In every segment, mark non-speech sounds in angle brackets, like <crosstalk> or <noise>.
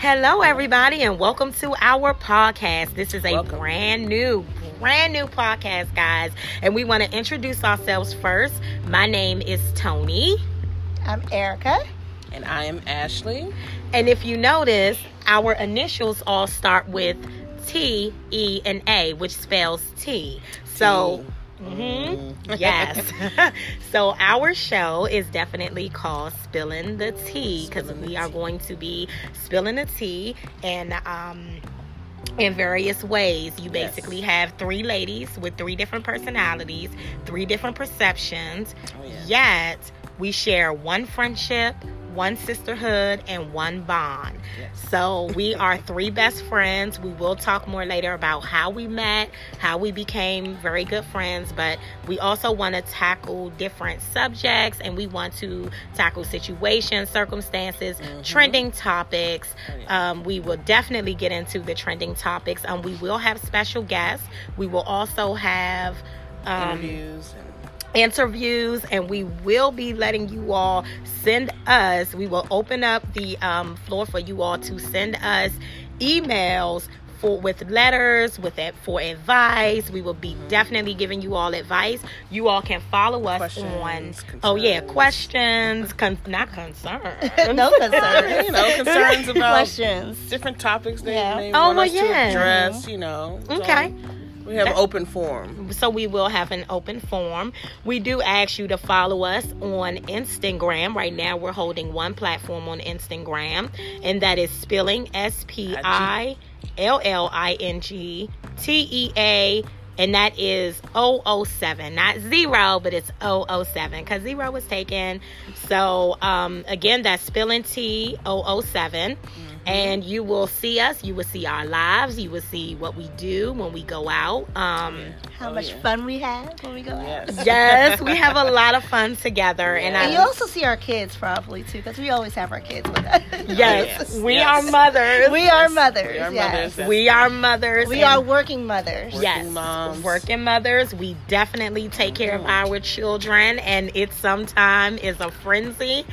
Hello, everybody, and welcome to our podcast. This is a Welcome. brand new, brand new podcast, guys. And we want to introduce ourselves first. My name is Tony. I'm Erica. And I am Ashley. And if you notice, our initials all start with T, E, and A, which spells T. So, mhm, yes. <laughs> so our show is definitely called Spilling the Tea because we are going to be spilling the tea and um in various ways. You Yes. basically have three ladies with three different personalities, three different perceptions. Oh, yeah. Yet we share one friendship, one sisterhood, and one bond. Yes. So we are three best friends. We will talk more later about how we met, how we became very good friends, but we also want to tackle different subjects and we want to tackle situations, circumstances, Mhm. trending topics. Oh, yeah. Um, we will definitely get into the trending topics. Um, we will have special guests. We will also have um, Interviews and interviews and we will be letting you all send us we will open up the um, floor for you all to send us emails for with letters with it for advice we will be Mm-hmm. definitely giving you all advice you all can follow us on Questions, oh yeah questions con- not concerns <laughs> no concerns. <laughs> you know concerns about Questions. different topics they Yeah. may Oh, want well, us yeah. to address. You know. So okay we have open forum. so we will have an open forum. We do ask you to follow us on Instagram. Right now, we're holding one platform on Instagram, and that is spilling S P I L L I N G T E A. And that is 007, not zero, but it's 007 because zero was taken. So, um, again, that's spilling T 007 and you will see us you will see our lives you will see what we do when we go out um How Oh, much yeah. fun we have when we go out. Yes. <laughs> yes we have a lot of fun together and And I you also see our kids probably too, because we always have our kids with us. <laughs> yes, Yes, we yes. are mothers we are mothers. We are yes. mothers. We are mothers We are working mothers. Working yes moms. working mothers we definitely take care of our children and it sometimes is a frenzy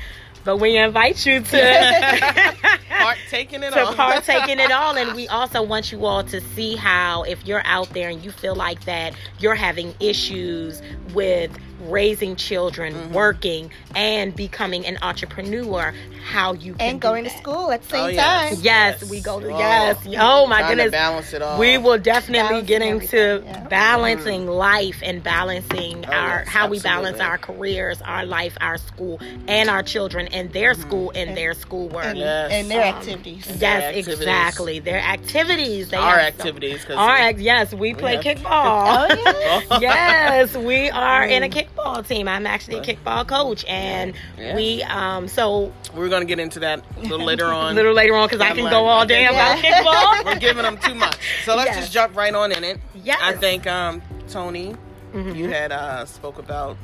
but we invite you to <laughs> Part taking it <laughs> to all. partake in it all and <laughs> we also want you all to see how if you're out there and you feel like that you're having issues with raising children Mm-hmm. working and becoming an entrepreneur how you can And do going to school at the same Oh, yes. time. yes, Yes. we go to Oh. yes oh my Trying to goodness balance it all. we will definitely Balancing get into yeah. balancing life and balancing Oh, our yes, how we balance our careers, our life, our school, and our children and their school and, And- their schoolwork. And, Yes. and their Um, activities. Yes, Their activities. exactly. Their activities. They our have some- Our act- yes, we play have- kickball. Oh, yeah. <laughs> yes, we are in a kickball team. I'm actually a kickball coach, and Yeah. we um so We're gonna get into that a little later on. a little later on because I can go all day about Yeah. kickball. <laughs> We're giving them too much. So let's Yes. just jump right on in it. Yeah, I think um, Tony, Mhm. you had uh, spoke about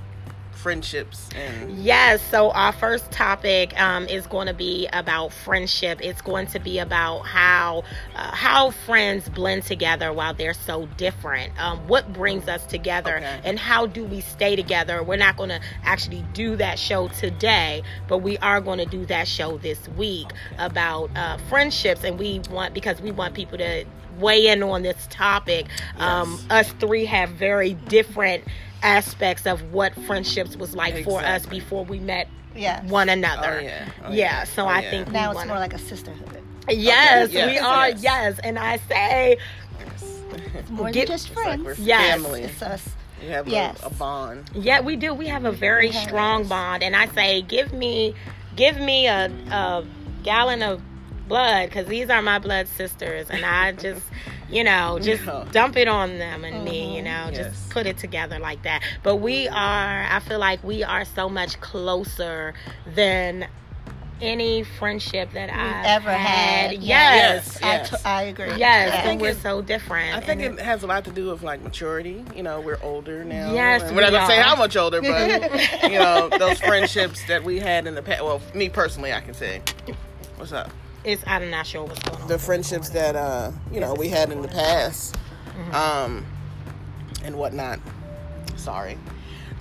friendships and Yes, so our first topic um, is going to be about friendship. It's going to be about how uh, how friends blend together while they're so different. Um, what brings us together, Okay. and how do we stay together? We're not going to actually do that show today, but we are going to do that show this week about uh, friendships, and we want because we want people to weigh in on this topic. Um, us three have very different aspects of what friendships was like for us before we met Yeah. one another. Oh, yeah. Oh, yeah. yeah. So Oh, I yeah. think we Now it's wanna- more like a sisterhood. yes, Okay, we are. yes. Yes, and I say It's more Get- than just It's like friends. we're Yes. family. It's us. You have Yes. a, a bond. Yeah, we do. We have a very Yes. strong bond, and I say, give me, give me a, a gallon of blood because these are my blood sisters, and I just, you know, just Yeah. dump it on them and me, you Mhm. know, Yes. just put it together like that. But we are, I feel like we are so much closer than any friendship that I've ever had. Yes. Yes. I, t- I agree. Yes, Yeah. and think we're it- so different. I think and it has a lot to do with like maturity. You know, we're older now. Yes, we're not gonna say how much older, but <laughs> you know, those friendships that we had in the past. Well, me personally, I can say. What's up? It's I'm not sure what's going on. The friendships that uh, you know we had in the past, Mm-hmm. um, and whatnot. Sorry,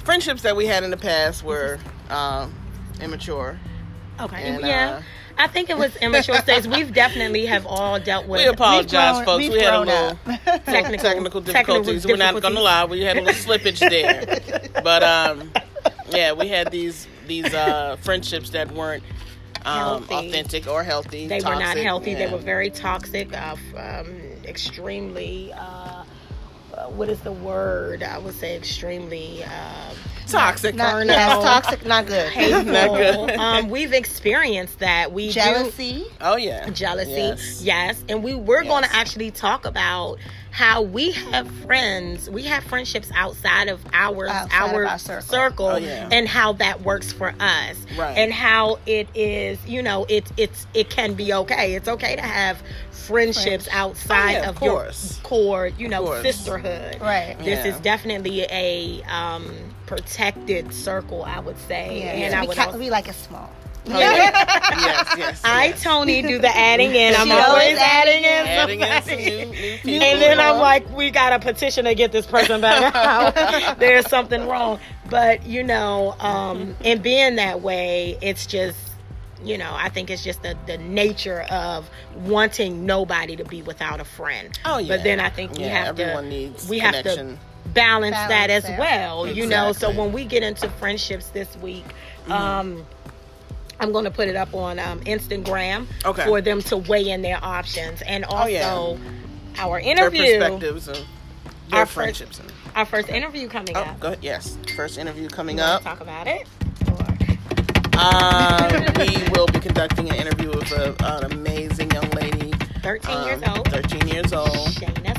friendships that we had in the past were <laughs> um, immature. Okay. And, yeah. uh, I think it was immature <laughs> states. We've definitely have all dealt with. We apologize, grown- folks. we've We had a little. <laughs> Technical- technical difficulties. technical We're not going to lie. We had a little slippage there, but um, yeah, we had these these uh friendships that weren't um authentic or healthy. They were not toxic, healthy. They were very toxic. Uh, um, extremely. Uh, uh, what is the word? I would say extremely. Uh, toxic. Not, Burnout. yes, toxic, not good. <laughs> Not good. <laughs> um, we've experienced that. We do- Jealousy. oh yeah, jealousy Yes. yes, and we we're going to actually talk about how we have friends we have friendships outside of our Outside of our, our circle. circle Oh, yeah. and how that works for us Right. and how it is you know it it's it can be okay it's okay to have friendships Friends. outside Oh, yeah, of, of your course. core you know sisterhood Right. this Yeah. is definitely a um protected circle i would say Yeah. and i we, would ca- also, we like it small. Oh, yeah. yes, <laughs> yes. I yes. Tony do the adding in. I'm always always adding in adding in some somebody. new, new people. <laughs> And then I'm like, we got a petition to get this person back <laughs> out. There's something wrong. But you know, um, and being that way, it's just you know, I think it's just the, the nature of wanting nobody to be without a friend. Oh, yeah. But then I think we Yeah, have everyone to needs we have to balance, that as there. well. You know, so when we get into friendships this week, Mm-hmm. um I'm going to put it up on um, Instagram Okay. for them to weigh in their options and also Oh, yeah. our Their interview, perspectives of their Our first- friendships. and- our first interview coming Oh, up. go ahead. Yes, first interview coming up. Talk about it. Um, <laughs> we will be conducting an interview with a, an amazing young lady. 13 um, years old. 13 years old. Savoy.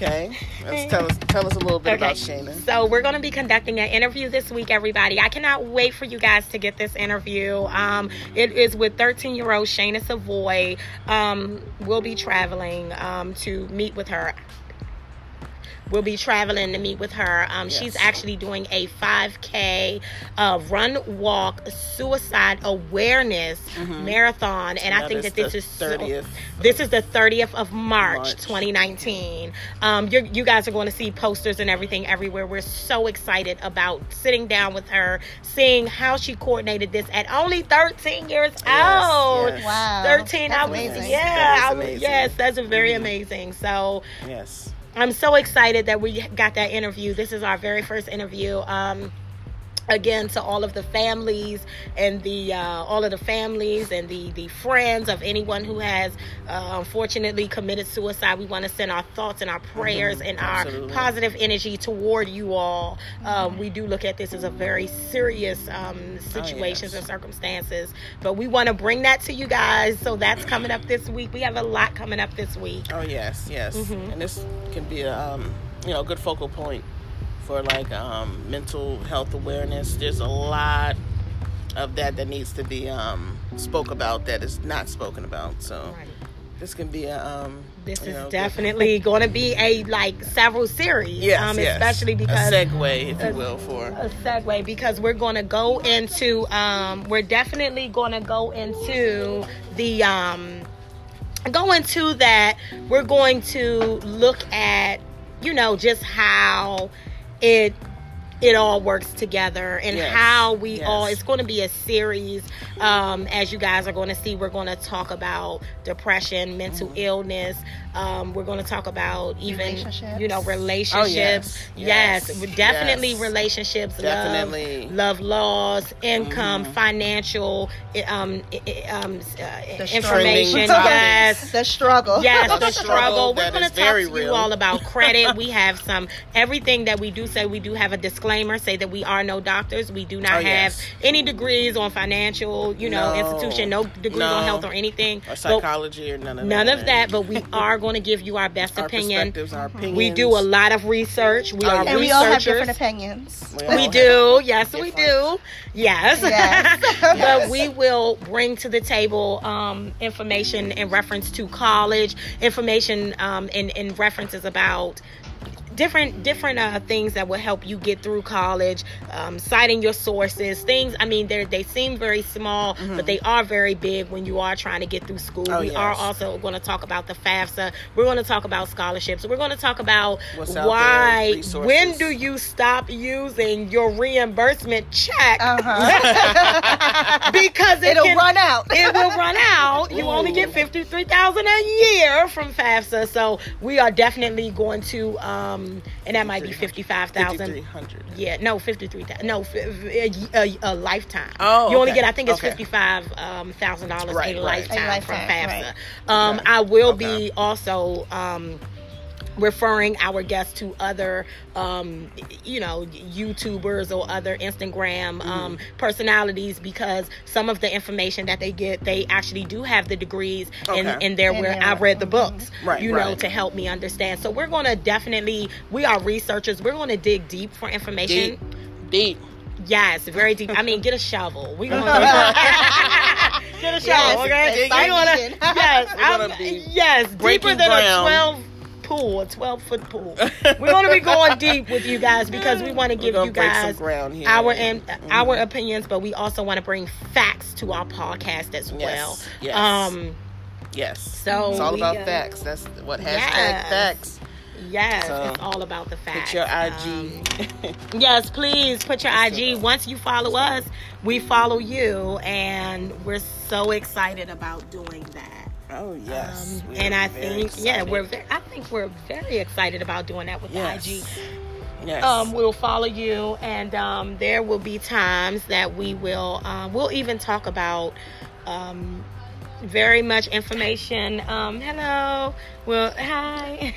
Okay. Let's tell us tell us a little bit about Shayna. So we're going to be conducting an interview this week, everybody. I cannot wait for you guys to get this interview. Um, it is with 13 year old Shayna Savoy. Um, we'll be traveling um, to meet with her. We'll be traveling to meet with her. Um, She's actually doing a 5K uh, run, walk, suicide awareness marathon, and I think that this the is so- this is the 30th of March, March. 2019. Um, you're, you guys are going to see posters and everything everywhere. We're so excited about sitting down with her, seeing how she coordinated this at only 13 years old. yes. Wow. 13, That's I was, amazing. yeah, That is I was, yes, that's very amazing. So Yes. I'm so excited that we got that interview. This is our very first interview. Um, again to all of the families and the uh, all of the families and the the friends of anyone who has uh, unfortunately committed suicide we want to send our thoughts and our prayers and our Mm-hmm. Absolutely. positive energy toward you all um, we do look at this as a very serious um, situations yes. and circumstances but we want to bring that to you guys so that's coming up this week we have a lot coming up this week Oh yes, yes. Mhm. And this can be a um, you know, good focal point for like um, mental health awareness. There's a lot of that that needs to be um, spoke about that is not spoken about. So this can be a um, this is know, definitely going to be a like several series yes, um, yes. especially because a segue, if a- you will, for a segue because we're going to go into um we're definitely going to go into the um go into that we're going to look at you know just how it it all works together and Yes, how we yes. all it's going to be a series um as you guys are going to see we're going to talk about depression mental Mm-hmm. illness um we're going to talk about even you know relationships yes, yes, yes, definitely yes. relationships Definitely. Mm-hmm. love, love laws income financial um, i- i- um uh, information struggle. yes The struggle. Yes, the <laughs> The struggle. struggle We're going to talk very to you all about credit. we <laughs> have some everything that we do say. We do have a disclaimer, say that we are no doctors. We do not Oh, have yes. any degrees on financial, you know, No. institution. No degrees No. on health or anything. or But psychology or none of that. none of that. But we <laughs> are going to give you our best Our opinion. perspectives, our opinions. We do a lot of research. We Oh, are yeah. And we all have different opinions. We We do. Yes, we do. Yes. Yes. <laughs> but we will bring to the table um, information in reference to college, information um, in, in references about different different uh, things that will help you get through college, um, citing your sources, things. I mean, they they seem very small, but they are very big when you are trying to get through school. Mm-hmm. Oh, we are also going to talk about the FAFSA. We're going to talk about scholarships. We're going to talk about out there, why. When do you stop using your reimbursement check? Uh-huh. <laughs> <laughs> because it It'll can- run out. <laughs> it will run out. You only get Ooh. fifty three thousand a year from FAFSA, so we are definitely going to, um, and that might be fifty five thousand. 5300 Yeah, no, fifty three thousand. No, a lifetime. Oh, you only okay. get. I think it's Okay. fifty five thousand dollars Right, a right. lifetime, A lifetime, from FAFSA. right. Um, Okay. I will Okay. be also. Um, referring our guests to other um you know youtubers or other instagram Mm-hmm. um personalities because some of the information that they get they actually do have the degrees and Okay. and they're where they're- i've read the books Right, you know right. to help me understand so we're going to definitely we are researchers we're going to dig deep for information deep deep Yes, very deep. I mean, get a shovel. We gonna <laughs> get a shovel, Yes, okay? start We gonna, yes, We're gonna I'm- be yes, deeper than ground. a twelve pool, a twelve foot pool. <laughs> We're gonna be going deep with you guys because we want to give you guys our and Mhm. our opinions, but we also want to bring facts to our podcast as well. Yes, yes. Um, yes so it's all we, about uh, facts that's what hashtag Yes. facts yes, So, it's all about the facts. put your Um, ig <laughs> Yes, please put your IG. Once you follow us, we follow you, and we're so excited about doing that. Oh yes Um, and I very think, yeah, we're. Ve- I think we're very excited about doing that with yes. IG. yes Um, we'll follow you, and um, there will be times that we will. Um, we'll even talk about. Um, very much information. Um, hello. Well, hi.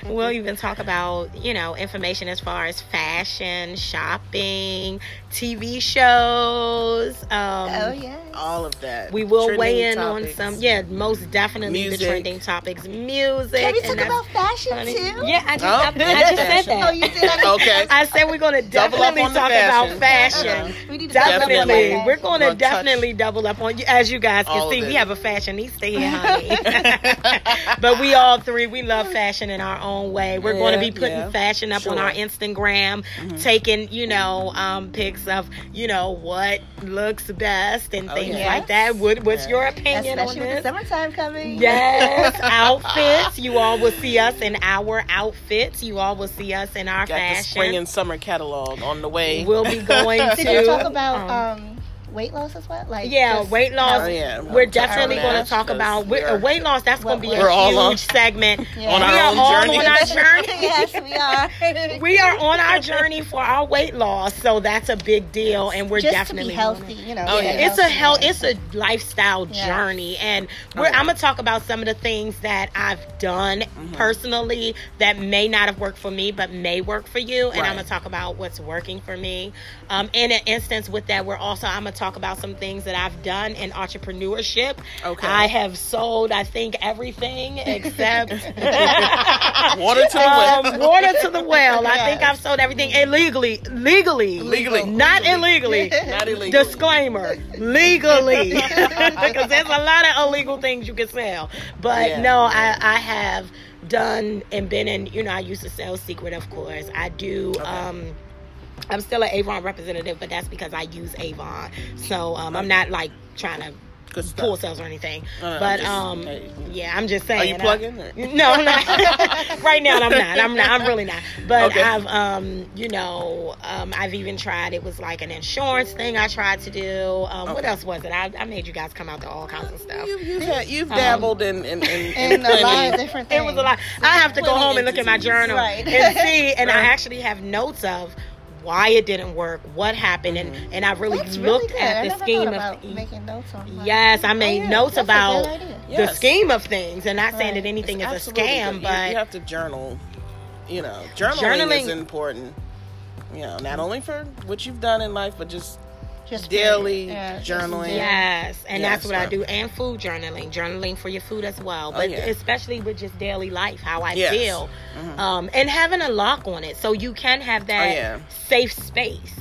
<laughs> we'll even talk about, you know, information as far as fashion, shopping, TV shows. Um, Oh yeah. all of that We will Trending weigh in topics. on some, yeah, most definitely Music. the trending topics, music. Can we talk about fashion funny. too? Yeah, I just, Oh, I, I just said that. Oh, you did. <laughs> okay I said we're going to Double up definitely on the talk fashion. about fashion. Yeah. We need to talk about Definitely. fashion. We're going to Gonna touch definitely double up on you. As you guys can all see, we have a fashionista here, <laughs> honey. <laughs> but we all three, we love fashion in our own way. We're going to be putting yeah. fashion up on our Instagram, Mhm. taking, you know, um, pics of, you know, what looks best and Oh, things yes. like that. What, what's Yeah. your opinion on Especially with the summertime coming. Yes, <laughs> outfits. You all will see us in our outfits. You all will see us in our got the spring and summer catalog on the way We'll be <laughs> going to Did you talk about um, um, weight loss as well? Like yeah, just weight loss. Oh, yeah. We're definitely going to talk about we weight, are- weight loss. That's going to be a huge on- segment. <laughs> Yeah. on we our are own all journey. on our <laughs> journey. <laughs> yes, we are. we are on our journey for our weight loss, so that's a big deal, and we're just definitely to be healthy, you know. Oh, yeah. It's a healthy. health. It's a lifestyle Yeah. journey, and Oh, we're, yeah. I'm gonna talk about some of the things that I've done Mm-hmm. personally that may not have worked for me, but may work for you. And I'm gonna talk about what's working for me. Um, in an instance with that, we're also I'm gonna talk about some things that I've done in entrepreneurship. Okay. I have sold, I think, everything <laughs> except <laughs> Water to the well. um, water to the well. I think I've sold everything illegally, legally, Legally. not illegally. <laughs> not illegally. Disclaimer, legally, because there's a lot of illegal things you can sell. But Yeah. no, I, I have done and been in. You know, I used to sell Secret, of course. I do. Okay. Um, I'm still an Avon representative, but that's because I use Avon. So um, I'm not like trying to pull sales or anything. Uh, but just- um, hey. yeah, I'm just saying. Are you plugging? or- <laughs> no, I'm not. <laughs> <laughs> right now, I'm not. I'm not. I'm really not. But Okay. I've, um, you know, um, I've even tried. It was like an insurance thing I tried to do. Um, What else was it? I, I made you guys come out to all kinds of stuff. You, you've, had, you've Um, dabbled in, in, in, in a lot of different things. It was a lot. I have to go home and look at my journal Right. and see. And I actually have notes of why it didn't work, what happened, and mm-hmm. and I really That's looked really good. at I the never scheme thought of about making notes on. my- Yes, I made Oh, yeah, notes that's about good the Yes. scheme of things, and not saying that anything It's is a scam, good. You- but you, have to journal. You know, journaling, Journaling- is important. You know, not only for what you've done in life, but just Just daily yeah, just- journaling. Yes, and Yes, that's what I do, and food journaling, journaling for your food as well, Oh, but yeah. especially with just daily life, how I Yes. feel, Mhm. um, and having a lock on it, so you can have that Oh, yeah. safe space.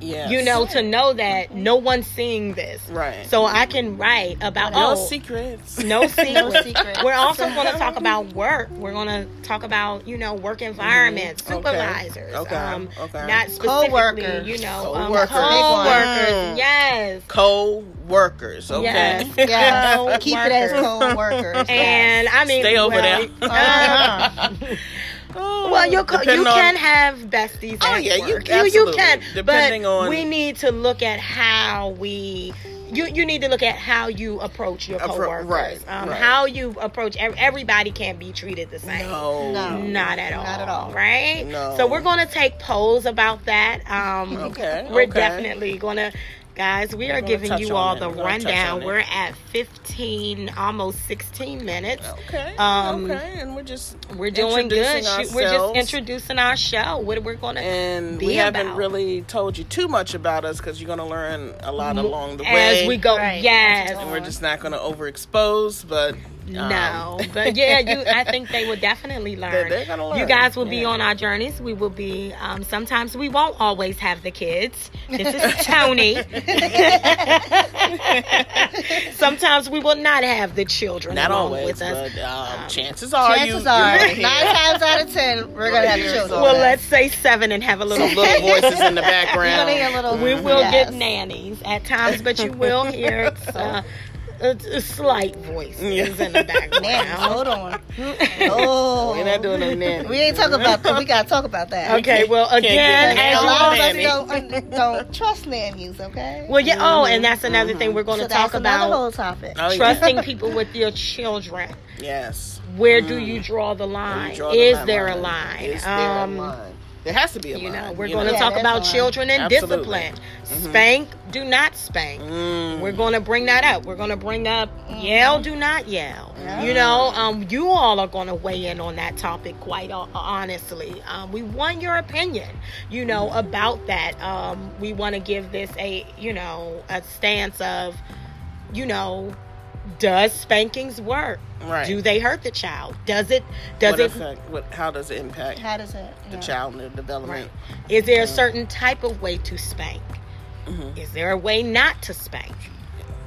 Yes. You know, to know that no one's seeing this. Right. So I can write about no oh secrets. <laughs> no secret. <laughs> No secrets. We're also going to talk about work. We're going to talk about you know work environments, Mhm. Supervisors, Okay. um, Okay. not specifically, Co-workers. you know, um, Co-workers. co-workers. Mm. Yes. Co-workers. Okay. Yes. <laughs> Yeah, keep it as Co-workers. co-workers. And I mean, Stay over well, there. Uh-huh. Oh, Well, you co- you depending on- can have besties. Oh, at yeah, you- work. you you absolutely. can. Depending but on- we need to look at how we. You, you need to look at how you approach your Appro- coworkers. right, um, right. How you approach everybody can't be treated the same. No. No. Not at all. Not at all. Right? No. So we're going to take polls about that. Um, Okay, We're okay. definitely going to, guys, we are giving you all the We're rundown. We're at 15, almost 16 minutes. Okay. Um, okay. And we're just We're doing good. introducing Shoot, We're just introducing our show. What we're going to and be we haven't about. really told you too much about us because you're going to learn a lot along the way. Mm-hmm. as we go. Right. Yes. and we're just not going to overexpose, but um, No, but yeah, you. <laughs> I think they will definitely learn. they're gonna learn. You guys will be on our journeys. We will be. Um, sometimes we won't always have the kids. This is <laughs> Tony. <laughs> sometimes we will not have the children not always, with us. but um, Um, chances are Chances you, are, you're nine times out of ten, we're gonna have children. well, let's say seven and have a little. little voices in the background. little. We will yes. get nannies at times, but you will hear uh, a, a slight voice Yeah. in the background. <laughs> Hold on. Oh, We're not doing no nanny. <laughs> We ain't talking about that. We gotta talk about that. Okay, well, again, as a lot of us don't, uh, don't trust nannies. Okay. Well, yeah. Oh, and that's mm-hmm. another thing we're going to so talk about: whole topic. Oh, yeah. trusting <laughs> people with your children. Yes. Where do mm. you draw the line? Draw the Is line. there a line? Is there Um, a line? There has to be a You line. know, we're you going to Yeah, talk about children and Absolutely. discipline. Spank, do not spank. Mm. We're going to bring that up. We're going to bring up yell, do not yell. Yeah. You know, um, you all are going to weigh in on that topic quite honestly. Um, we want your opinion, you know, about that. Um, we want to give this a, you know, a stance of, you know, does spankings work? Right. Do they hurt the child? Does it? Does what it? effect? What? How does it impact How does it? the yeah. child and their development? Is there a certain type of way to spank? Mhm. Is there a way not to spank?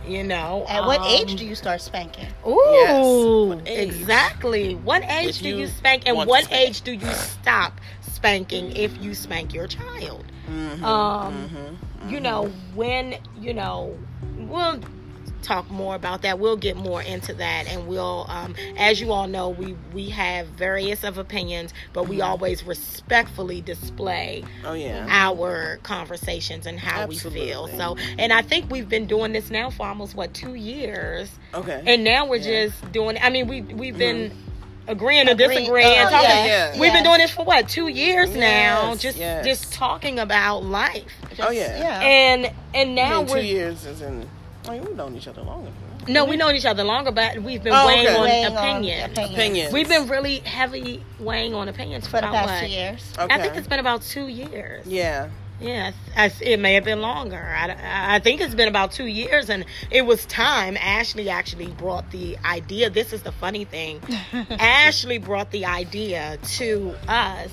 You know, At what um, age do you start spanking? Ooh, What exactly. What age If do you, you spank, and what spank. age do you stop spanking if you spank your child? Mhm. Um, Mhm. You know, when you know, we'll talk more about that. We'll get more into that, and we'll, um, as you all know, we we have various of opinions, but we always respectfully display Oh yeah. our conversations and how we feel. So, and I think we've been doing this now for almost what two years, Okay. and now we're Yeah. just doing. I mean, we we've been agreeing to Agreeing- disagree uh, and talking. yeah, yeah. We've been doing this for what two years now, just yes. just talking about life, oh yeah. Yeah. and and I now mean, we're two years is in. I mean, we've known each other longer. no, we know each other longer, but we've been Oh, weighing okay. on Weighing on opinions. opinions. Opinions. We've been really heavy weighing on opinions for the about past what? two years. Okay. I think it's been about two years. Yeah. Yeah, I, it may have been longer. I, I think it's been about two years, and it was time. Ashley actually brought the idea. This is the funny thing. <laughs> Ashley brought the idea to us,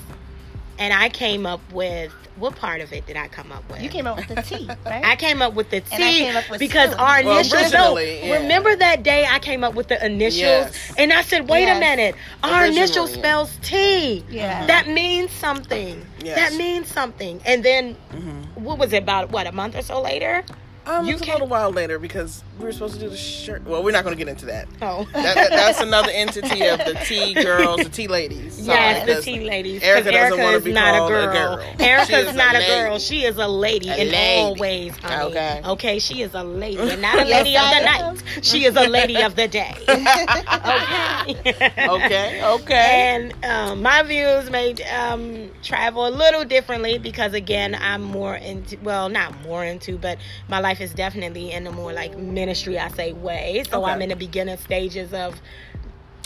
and I came up with what part of it did I come up with? You came up with the T, <laughs> right? I came up with the And I T came up with because two. our Well, initials. no, originally, yeah. remember that day I came up with the initials, Yes. and I said, "Wait a minute, our Originally, initial yeah. spells T. Yeah. That means something. Yes. That means something." And then, Mhm. what was it about? What a month or so later? Um, You it's a can't- little while later because we were supposed to do the shirt. Well, we're not going to get into that. Oh, That, that- that's another entity of the tea girls, the tea ladies. Sorry, yes, the tea ladies. Erica doesn't Erica wanna is be not a called a girl. girl. Erica's is a not a, girl. She is a lady A in lady. all ways, honey. Okay. Okay, she is a lady and not a Yes, lady of the night. She is a lady of the day. <laughs> okay. Okay, okay. And um, my views may um, travel a little differently because, again, I'm more into, well, not more into, but my life is definitely in the more like ministry, I say, way. So Okay. I'm in the beginning stages of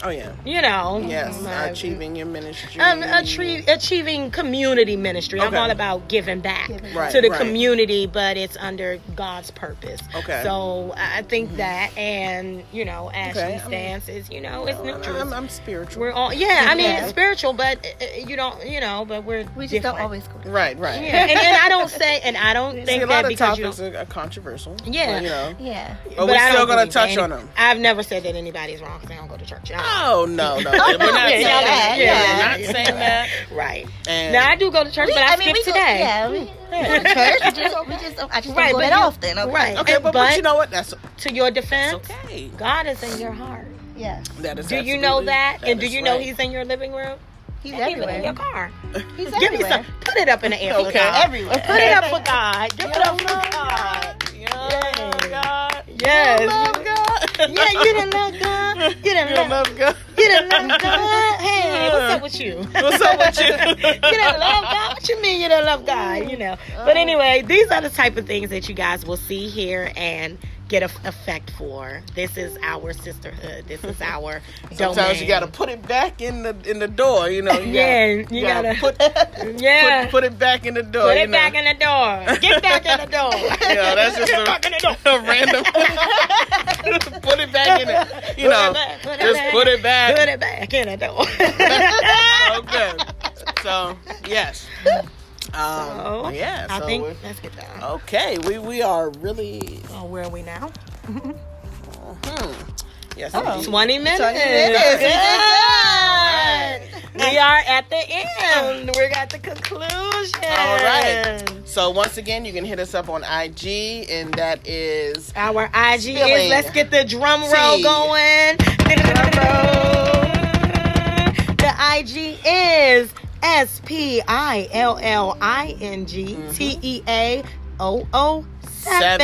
Oh yeah. You know. Yes. um, uh, Achieving your ministry. um, atrie- achieving community ministry. I'm Okay. all about giving back Giving Right, to the right. community, but it's under God's purpose. Okay. So I I think that, and you know, Ashley's Okay, I mean, is, you know, it's I'm, neutral. I'm, I'm spiritual. we're all, yeah. I mean, Yeah. it's spiritual, but uh, uh, you don't, you know, but we're We just different. don't always go to right. Right. Yeah, and, and I don't <laughs> say, and I don't See, think a that of because you topics don't. are, are controversial. Yeah. but, you know. Yeah. But we're still gonna touch any- them. I've never said that anybody's wrong because they don't go to church. Y'all- Oh no, no, <laughs> we're not Yeah, saying y'all that. know. Yeah. We're not saying that. Right. And Now I do go to church, We- but I, mean, skip we go- today. yeah, we, we go to church. We just, we just, I just Right, don't go that you- often. Okay. right. okay, but, but But- you know what? That's To your that's defense, okay. God is in your heart. Yes. That is Do you know absolutely- that? and do you know right. He's in your living room? He's And even in your car. He's Give me some. Put it up in the air Okay. Everywhere. Put it up for <laughs> God. Give it up for God. Yes. You love God. Yeah, you didn't love God. You didn't You love, love God. You didn't love God. Hey, what's up with you? What's up with you? <laughs> you didn't love God. What you mean you didn't love God? You know. But uh-huh. anyway, these are the type of things that you guys will see here and get a effect for. This is our sisterhood. This is <laughs> our Sometimes domain. you gotta put it back in the in the door. You know. You <laughs> Yeah, gotta, you gotta- put, <laughs> yeah. put put it back in the door. Put it back in the door. Get back in the door. Yeah, that's just Get back in the door. a, a random. put it back in it. You Put know, it back, put it just back. put it back. Put it back in the door. okay. So yes. Um, So, yeah. I so think let's get down. okay, we we are really. Oh, where are we now? Hmm. Yes. Oh. 20 minutes. 20 minutes. We did We are at the end. We're at the conclusion. All right. So once again, you can hit us up on IG, and that is Our IG is let's get the drum roll tea. going. <laughs> The IG is S P I L L I N G T E A O O seven,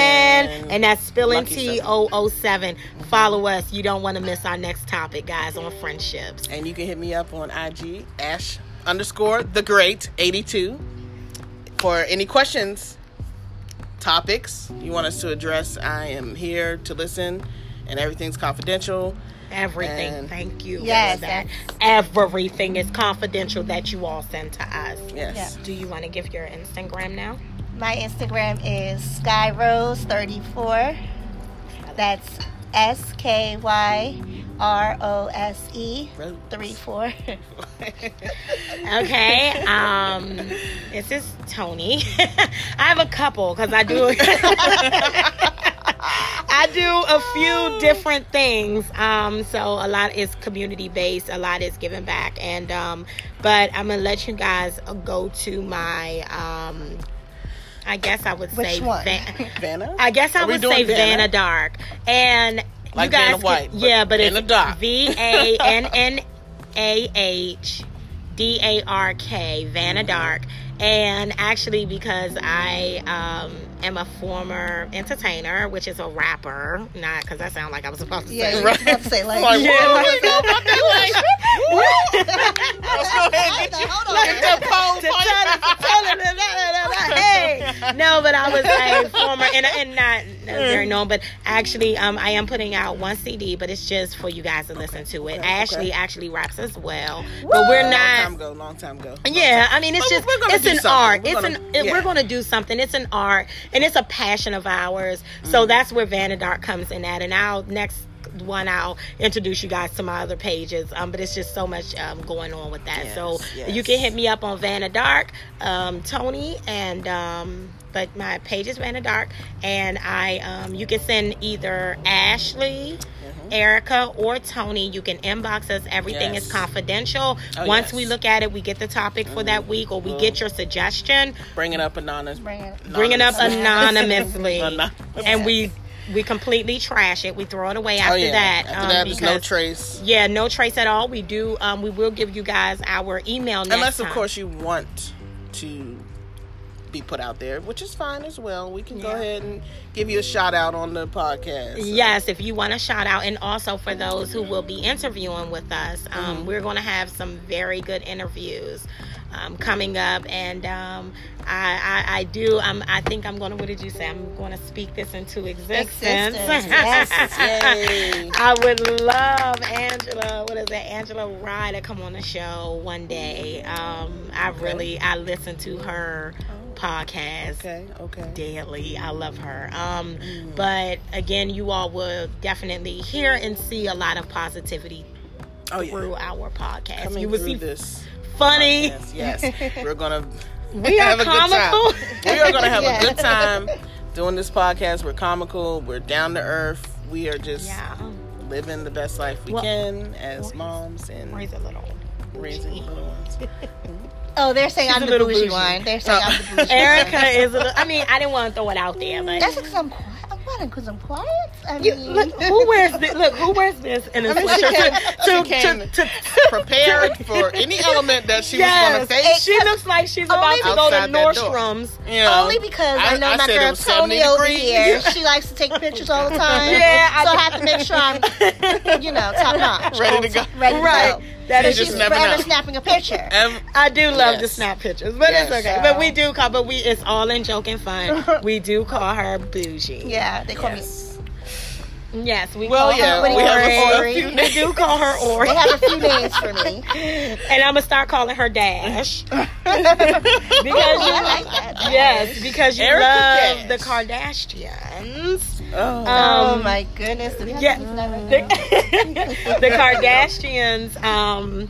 and that's spilling T. O O seven. Follow us. You don't want to miss our next topic, guys, on friendships. And you can hit me up on IG, Ash underscore the great 82 for any questions, topics you want us to address. I am here to listen, and everything's confidential. Everything. And- Thank you. Yes, that. Everything is confidential that you all send to us. Yes. Do you want to give your Instagram now? My Instagram is skyrose34. That's S K Y R O S E Rose. three four. Okay. Um, this is Tony. <laughs> I have a couple because I do. <laughs> I do a few different things. Um, so a lot is community based, a lot is giving back, and um, but I'm gonna let you guys go to my. Um, I guess I would Which say one? Van- <laughs> Vanna? I guess I Are would say Vanna? Vannah Dark, and Like you guys, Vanna can- White, but yeah, but Vanna it's Dark. V A N N A H D A R K, Vannah Dark, and actually because I um, am a former entertainer, which is a rapper, not because I sound like I was supposed to Yeah, say. you were supposed to say like. <laughs> Like, Yeah. what, what we know about that? Like, let's <laughs> go ahead get you. Hold on. Get <laughs> that pole hey. No, but I was a former and, and not very known, but actually, um, I am putting out one CD, but it's just for you guys to listen to it. okay, Ashley okay. actually raps as well, but we're Long time not. ago, long time ago. Yeah, I mean, it's But just it's an something. art. We're it's gonna- an yeah. we're going to do something. It's an art, and it's a passion of ours. So Mm. that's where Vannah Dark comes in at. And I'll next one I'll introduce you guys to my other pages. Um, but it's just so much um going on with that. so Yes, you can hit me up on Vannah Dark, um, Tony, and um, but my page is Vannah Dark, and I um, you can send either Ashley. Mm-hmm. Erica or Tony, you can inbox us. Everything is confidential. Oh, Once yes. we look at it, we get the topic for that week, or we get your suggestion, Bring it up anonymous. Bring it. bring it up Anonymously. anonymously, <laughs> Anonymous. and we we completely trash it. We throw it away after oh, yeah. that. After um, that, there's no trace. Yeah, no trace at all. We do. Um, we will give you guys our email Unless, of time. course, you want to be put out there, which is fine as well. We can go ahead and give you a shout out on the podcast. Yes, if you want a shout out, and also for those who will be interviewing with us, um, Mhm. we're going to have some very good interviews. Um, coming up, and um, I, I, I do. I'm, I think I'm going to. What did you say? I'm going to speak this into existence. Existence, yes. <laughs> I would love Angela. What is it, Angela Rye, to come on the show one day. Um, I Okay. really I listen to her Oh, podcast okay, okay. daily. I love her. Um, Mm. but again, you all will definitely hear and see a lot of positivity Oh yeah. through our podcast. Coming you will see this. Funny. Yes, yes. <laughs> We're gonna We are have a good time. comical. We are gonna have <laughs> Yeah. a good time doing this podcast. We're comical. We're down to earth. We are just yeah. living the best life we Well- can as moms and Raise a little. raising little ones. <laughs> Oh, they're saying She's I'm a the bougie bougie. one. They're saying I'm the bougie Erica one. is a little. I mean, I didn't want to throw it out there, but That's because I'm quiet. I'm because I'm quiet. I You, mean, look, who wears this? Look, who wears this in a I she sweatshirt can- to, she can to, to, <laughs> Prepared for any element that she's yes, gonna face. she looks like she's about Only to go to outside that door. Nordstrom's. You know, Only because I, know my said girl was 70 Tony over here. <laughs> She likes to take pictures all the <laughs> time. Yeah, I so I do. have to make sure I'm, you know, top notch. Ready to go. Ready Right. to go. That So is just never forever know. snapping a picture. <laughs> Ev- I do love to snap pictures, but Yes. it's okay. But we do call, but we it's all in joke and fun. <laughs> we do call her bougie. Yeah, they call yes. Yes, we Well, call yeah, her we have a Ori. few <laughs> We do call her me. Ori. They have a few names for me. <laughs> and I'm gonna start calling her Dash <laughs> because Ooh, you, I like that. yes, because you Erica love Dash. the Kardashians. Oh. Oh Um, my goodness. Do we have yeah. to use that right The, the Kardashians um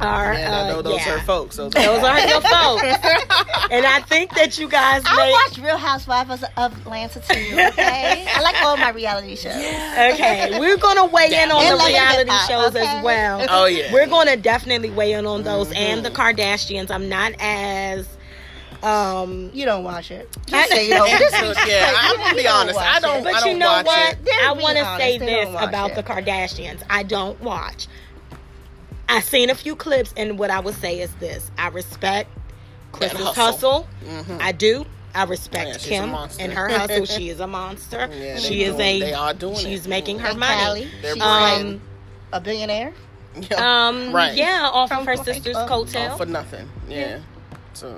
are and I know uh, those yeah. <laughs> are folks. So Those are your folks, <laughs> and I think that you guys I may. watch Real Housewives of Atlanta too. Okay, <laughs> I like all my reality shows. Okay, we're gonna weigh in on And the reality Hip shows okay? as well. Oh yeah. We're gonna definitely weigh in on those Mhm. and the Kardashians. I'm not as um You don't watch it. I- Just say you don't. Just So, yeah, I'm gonna be honest. I don't. But I don't you know watch what? it. I want to say this about it. the Kardashians. I don't watch. I seen a few clips, and what I would say is this: I respect Kris's hustle. hustle. Mhm. I do. I respect Yeah, Kim and her hustle. She is a <laughs> monster. Yeah, she is doing- a. They are doing she's it. making her And money. Kylie, They're she's. Um, a billionaire. Yeah. um, Right. yeah, off of From her like, sister's uh, coattail. All for nothing. Yeah. So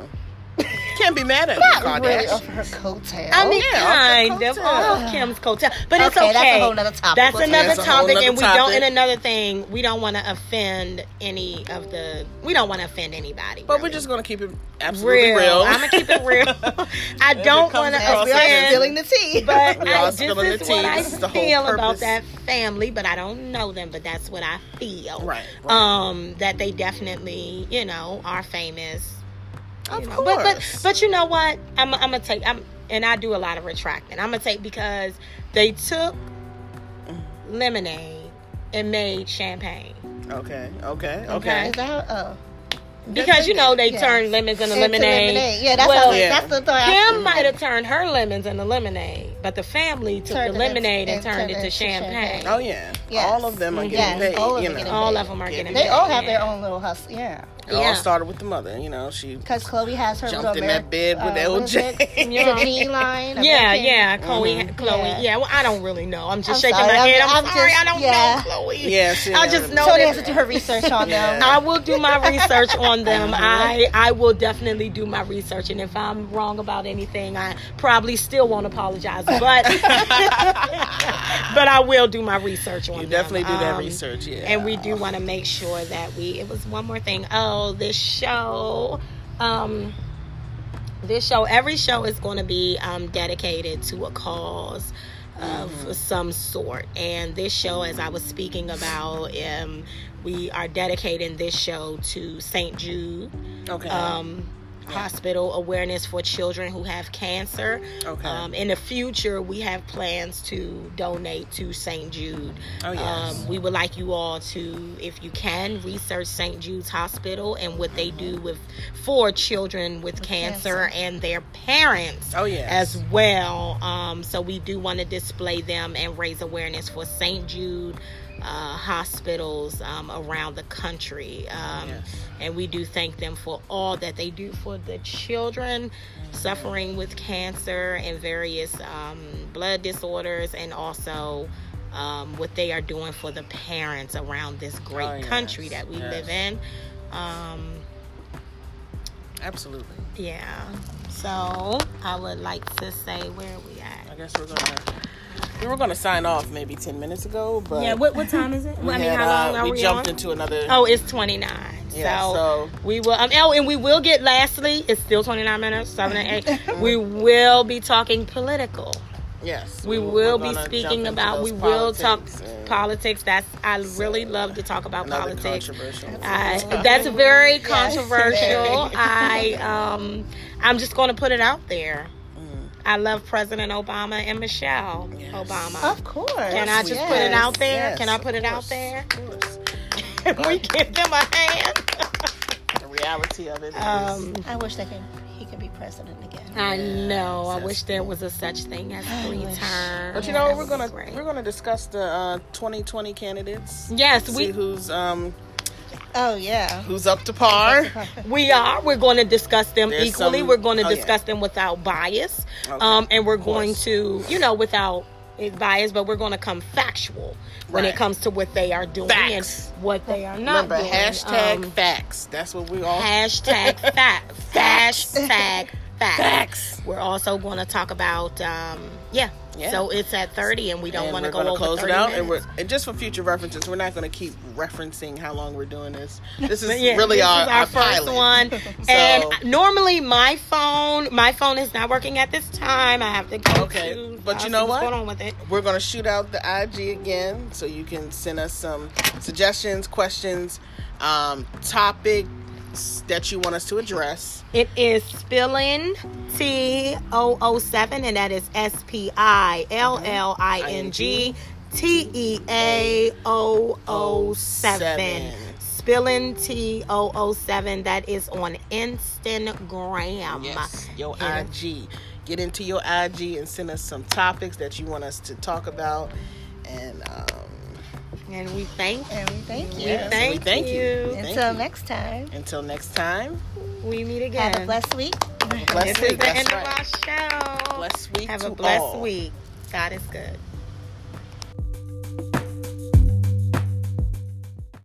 can't be mad at the Not really Kardashians. off her coattail. I mean, yeah, kind of coattail. off Kim's coattail, but it's Okay, okay. that's a whole nother topic. That's We'll another That's a whole topic, nother and we don't. topic. And another thing, we don't want to offend any of the. We don't want to offend anybody. But really. we're just gonna keep it absolutely real. real. I'm gonna keep it real. <laughs> I don't comes want to across we are offend. spilling the tea. But <laughs> We I, this spilling the is what tea. I This is the whole feel about purpose. that family, but I don't know them. But that's what I feel. Right, right. Um, that they definitely, you know, are famous. Of you know. But, but but you know what? I'm I'm gonna take. I'm and I do a lot of retracting. I'm gonna take because they took lemonade and made champagne. okay, okay, Okay. okay. Is that oh. Because you know they Yeah. turn lemons into Into lemonade. Yeah, that's Well, how, Yeah. that's the thought. Kim might have turned her lemons into lemonade, but the family took Turned the it lemonade and into- turned it to champagne. champagne. Oh yeah. Yes. All of them are Mhm. getting Yes, paid. all of you them know. getting All paid. of them are getting They all have paid, their own little hustle. Yeah. It all started with the mother. You know, she Because Khloé has her Jumped in that bed with uh, LJ. <laughs> <laughs> Yeah. The G line. Yeah, yeah, Khloé, Mhm. Khloé. Yeah. Yeah. well, I don't really know. I'm just I'm shaking sorry, my head. I'm- I'm, I'm sorry, just- I don't yeah. know Khloé. <laughs> yeah. She I just know that- has to do her research on them. I will do my research on them. Mhm. I I will definitely do my research, and if I'm wrong about anything, I probably still won't apologize. But but I will do my research on them. You them. definitely do that Um, research. Yeah. And we do want to make sure that we. It was one more thing. Oh, this show. Um, this show. Every show is going to be um, dedicated to a cause of Mm-hmm. some sort. And this show, as I was speaking about, um, we are dedicating this show to St. Jude. Okay. Um, Hospital awareness for children who have cancer. okay. Um, in the future, we have plans to donate to St. Jude. oh yes. Um, we would like you all to, if you can, research St. Jude's Hospital and what they do with for children with, cancer, cancer. and their parents oh yes. as well. Um, so we do want to display them and raise awareness for St. Jude uh, hospitals um, around the country. Um, Yes. And we do thank them for all that they do for the children suffering with cancer and various um, blood disorders, and also um, what they are doing for the parents around this great Oh, yes, country that we yes. live in. Um, Absolutely. Yeah. So I would like to say where we at. I guess we're gonna we were gonna sign off maybe ten minutes ago, but Yeah. What what time is it? <laughs> we I mean, had, how long uh, are we, we, jumped on? into another. Oh, it's 29. Yeah, so, so- we will. Um, oh, and we will get. Lastly, it's still 29 minutes, seven and eight. <laughs> we will be talking political. yes, We we're- will be speaking about. We will talk politics and politics. That's. I really love to talk about another politics. controversial. I, that's very controversial. I um, I'm just going to put it out there. I love President Obama and Michelle Yes. Obama. Of course. Can I just yes. put it out there? Yes, Can I of put it out there? Of course. <laughs> we give them a hand. The reality of it is, um, I wish they could. He could be president again. I know. I wish there was a such thing as I three wish. terms. but you know That we're gonna great. we're gonna discuss the uh, 2020 candidates. Yes, See we who's um Oh yeah. who's up to par. we are. We're going to discuss them There's equally. some- we're going to oh, yeah. discuss them without bias, Okay, um, and we're going to, you know, without bias, but we're going to come factual when it comes to what they are doing Facts. and what they are not Remember doing. hashtag Um, facts. That's what we all hashtag <laughs> fact. Hashtag fact. facts. We're also going to talk about, um, yeah. Yeah. So it's at 30 and we don't want to go over close 30 it out, and and just for future references, we're not going to keep referencing how long we're doing this. This is <laughs> yeah, really this our, is our, our first pilot. one. <laughs> So- and normally my phone, my phone is not working at this time. I have to go Okay, to. but uh, you know what's what? going on with it? We're going to shoot out the IG again, so you can send us some suggestions, questions, um, topics that you want us to address. It is spilling T O O seven, and that is S P I L L I N G T E A O O seven. Spilling T O O seven. That is on Instagram. Yes, your. IG. Get into your IG and send us some topics that you want us to talk about, and um, And we thank And we thank you. Yes, we Thank thank you. you. Until you. next time. until next time. we meet again. Have a blessed week. Blessed This is week. the That's end right. of our show. Blessed week Have to a blessed all. week. God is good.